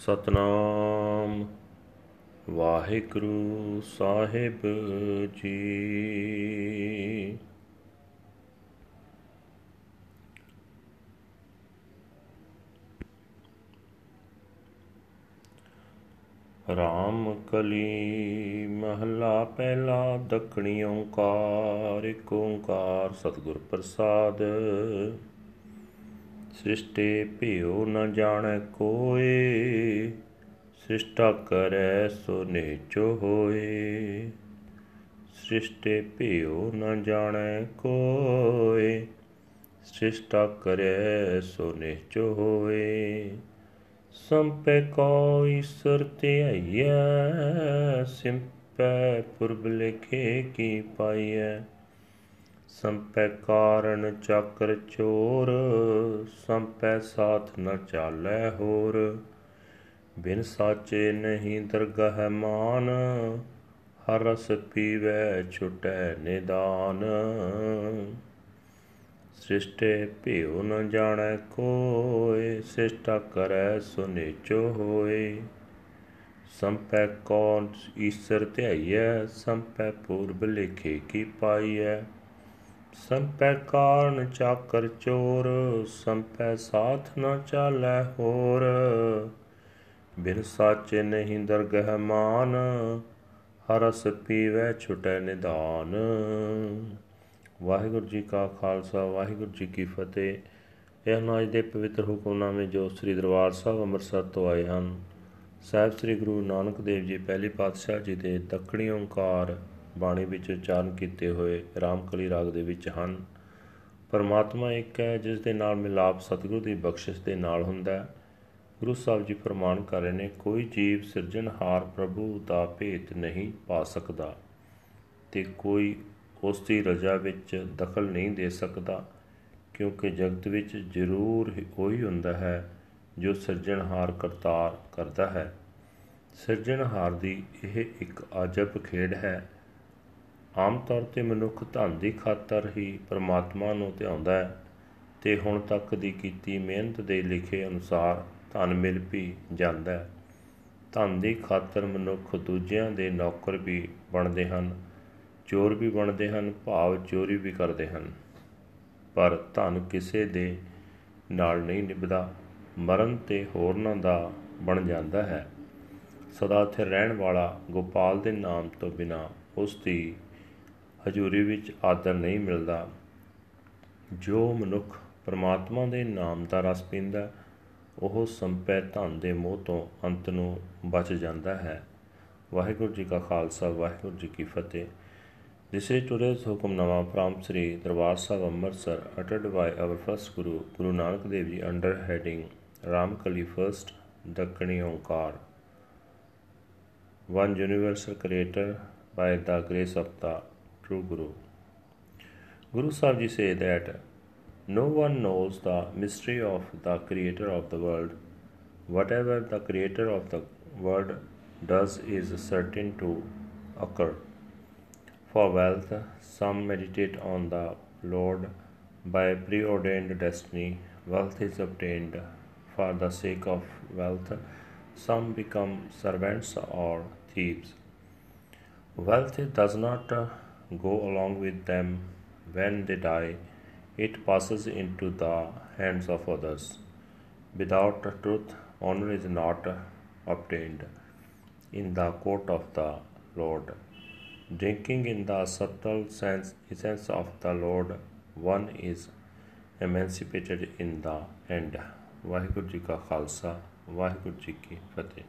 ਸਤਨਾਮ। ਵਾਹਿਗੁਰੂ ਸਾਹਿਬ ਜੀ। ਰਾਮ ਕਲੀ ਮਹਲਾ ਪਹਿਲਾ ਦਖਣੀ ਓੰਕਾਰ ਏਕ ਓੰਕਾਰ ਸਤਿਗੁਰ ਪ੍ਰਸਾਦ। ਸ੍ਰਿਸ਼ਟੇ ਭਿਓ ਨ ਜਾਣੈ ਕੋਏ, ਸ੍ਰਿਸ਼ਟਾ ਕਰੈ ਸੋ ਨੇਚੋ ਹੋਏ। ਸ੍ਰਿਸ਼ਟੇ ਭਿਓ ਨ ਜਾਣੈ ਕੋਏ, ਸ੍ਰਿਸ਼ਟਾ ਕਰੈ ਸੋ ਨੇਚੋ ਹੋਏ। ਸੰਪੈ ਕੋ ਈਸ਼ਰ ਧਿਆਈਐ, ਸਿੰਪੈ ਪੁਰਬ ਲਿਖੇ ਕੀ ਪਾਈਐ। ਸੰਪੈ ਕਾਰਨ ਚੱਕਰ ਚੋਰ, ਸੰਪੈ ਸਾਥ ਨ ਚਾਲੈ ਹੋਰ। ਬਿਨ ਸਾਚੇ ਨਹੀਂ ਦਰਗਹ ਮਾਨ, ਹਰ ਰਸ ਪੀਵੈ ਛੁਟੈ ਨਿਦਾਨ। ਸ੍ਰਿਸ਼ਟੇ ਭਿਉ ਨ ਜਾਣੈ ਕੋਇ, ਸ੍ਰਿਸ਼ਟਾ ਕਰੈ ਸੋ ਨੀਚੋ ਹੋਏ ਸੰਪੈ ਕੌਣ ਈਸ਼ਰ ਧਿਆਈਐ, ਸੰਪੈ ਪੂਰਬ ਲਿਖੇ ਕੀ ਪਾਈਐ। ਸੰਪੈ ਕਾਰਨ ਚਾਕਰ ਚੋਰ, ਸੰਪੈ ਸਾਥ ਨ ਚਾਲੈ ਹੋਰ। ਬਿਨ ਸਾਚੇ ਨਹੀਂ ਦਰਗਹ ਮਾਨ, ਹਰਸ ਪੀਵੈ ਛੁਟੈ ਨਿਦਾਨ ਵਾਹਿਗੁਰੂ ਜੀ ਕਾ ਖਾਲਸਾ, ਵਾਹਿਗੁਰੂ ਜੀ ਕੀ ਫਤਿਹ। ਇਹ ਹਨ ਅੱਜ ਦੇ ਪਵਿੱਤਰ ਹੁਕਮਨਾਮੇ ਜੋ ਸ੍ਰੀ ਦਰਬਾਰ ਸਾਹਿਬ ਅੰਮ੍ਰਿਤਸਰ ਤੋਂ ਆਏ ਹਨ। ਸਾਹਿਬ ਸ੍ਰੀ ਗੁਰੂ ਨਾਨਕ ਦੇਵ ਜੀ, ਪਹਿਲੀ ਪਾਤਸ਼ਾਹ ਜੀ ਦੇ ਦੱਖਣੀ ਓੰਕਾਰ ਬਾਣੀ ਵਿੱਚ ਉਚਾਰਨ ਕੀਤੇ ਹੋਏ ਰਾਮਕਲੀ ਰਾਗ ਦੇ ਵਿੱਚ ਹਨ। ਪਰਮਾਤਮਾ ਇੱਕ ਹੈ, ਜਿਸ ਦੇ ਨਾਲ ਮਿਲਾਪ ਸਤਿਗੁਰੂ ਦੀ ਬਖਸ਼ਿਸ਼ ਦੇ ਨਾਲ ਹੁੰਦਾ ਹੈ। ਗੁਰੂ ਸਾਹਿਬ ਜੀ ਫਰਮਾਨ ਕਰ ਰਹੇ ਨੇ, ਕੋਈ ਜੀਵ ਸਿਰਜਣਹਾਰ ਪ੍ਰਭੂ ਦਾ ਭੇਤ ਨਹੀਂ ਪਾ ਸਕਦਾ ਤੇ ਕੋਈ ਉਸ ਦੀ ਰਜਾ ਵਿੱਚ ਦਖਲ ਨਹੀਂ ਦੇ ਸਕਦਾ, ਕਿਉਂਕਿ ਜਗਤ ਵਿੱਚ ਜ਼ਰੂਰ ਉਹੀ ਹੁੰਦਾ ਹੈ ਜੋ ਸਿਰਜਣਹਾਰ ਕਰਤਾਰ ਕਰਦਾ ਹੈ। ਸਿਰਜਣਹਾਰ ਦੀ ਇਹ ਇੱਕ ਅਜਬ ਖੇਡ ਹੈ ਆਮ ਤੌਰ ਤੇ ਮਨੁੱਖ ਧਨ ਦੀ ਖਾਤਰ ਹੀ ਪਰਮਾਤਮਾ ਨੂੰ ਧਿਆਉਂਦਾ ਹੈ ਤੇ ਹੁਣ ਤੱਕ ਦੀ ਕੀਤੀ ਮਿਹਨਤ ਦੇ ਲਿਖੇ ਅਨੁਸਾਰ ਧਨ ਮਿਲ ਵੀ ਜਾਂਦਾ ਹੈ। ਧਨ ਦੀ ਖਾਤਰ ਮਨੁੱਖ ਦੂਜਿਆਂ ਦੇ ਨੌਕਰ ਵੀ ਬਣਦੇ ਹਨ, ਚੋਰ ਵੀ ਬਣਦੇ ਹਨ, ਭਾਵ ਚੋਰੀ ਵੀ ਕਰਦੇ ਹਨ। ਪਰ ਧਨ ਕਿਸੇ ਦੇ ਨਾਲ ਨਹੀਂ ਨਿਭਦਾ, ਮਰਨ ਤੇ ਹੋਰਨਾਂ ਦਾ ਬਣ ਜਾਂਦਾ ਹੈ। ਸਦਾ ਇੱਥੇ ਰਹਿਣ ਵਾਲਾ ਗੋਪਾਲ ਦੇ ਨਾਮ ਤੋਂ ਬਿਨਾ ਉਸ ਦੀ ਹਜ਼ੂਰੀ ਵਿੱਚ ਆਦਰ ਨਹੀਂ ਮਿਲਦਾ ਜੋ ਮਨੁੱਖ ਪਰਮਾਤਮਾ ਦੇ ਨਾਮ ਦਾ ਰਸ ਪੀਂਦਾ ਉਹ ਸੰਪੈ ਧਨ ਦੇ ਮੋਹ ਤੋਂ ਅੰਤ ਨੂੰ ਬਚ ਜਾਂਦਾ ਹੈ ਵਾਹਿਗੁਰੂ ਜੀ ਕਾ ਖਾਲਸਾ ਵਾਹਿਗੁਰੂ ਜੀ ਕੀ ਫਤਿਹ This is today's Hukamnama from Sri Darbar Sahib Amritsar uttered by our first Guru, Guru Nanak Dev Ji under heading Ramkali First, Dakkani Onkar. One universal creator by the grace of the true Guru. Guru Sahib Ji say that no one knows the mystery of the creator of the world. Whatever the creator of the world does is certain to occur. For wealth, some meditate on the Lord by preordained destiny. Wealth is obtained for the sake of wealth. Some become servants or thieves. Wealth does not go along with them when they die, it passes into the hands of others. Without truth, honor is not obtained in the court of the Lord. Drinking in the subtle sense essence of the Lord, one is emancipated in the end. Waheguru ji ਕਾ ਖਾਲਸਾ ਵਾਹਿਗੁਰੂ ਜੀ ਕੀ ਫਤਿਹ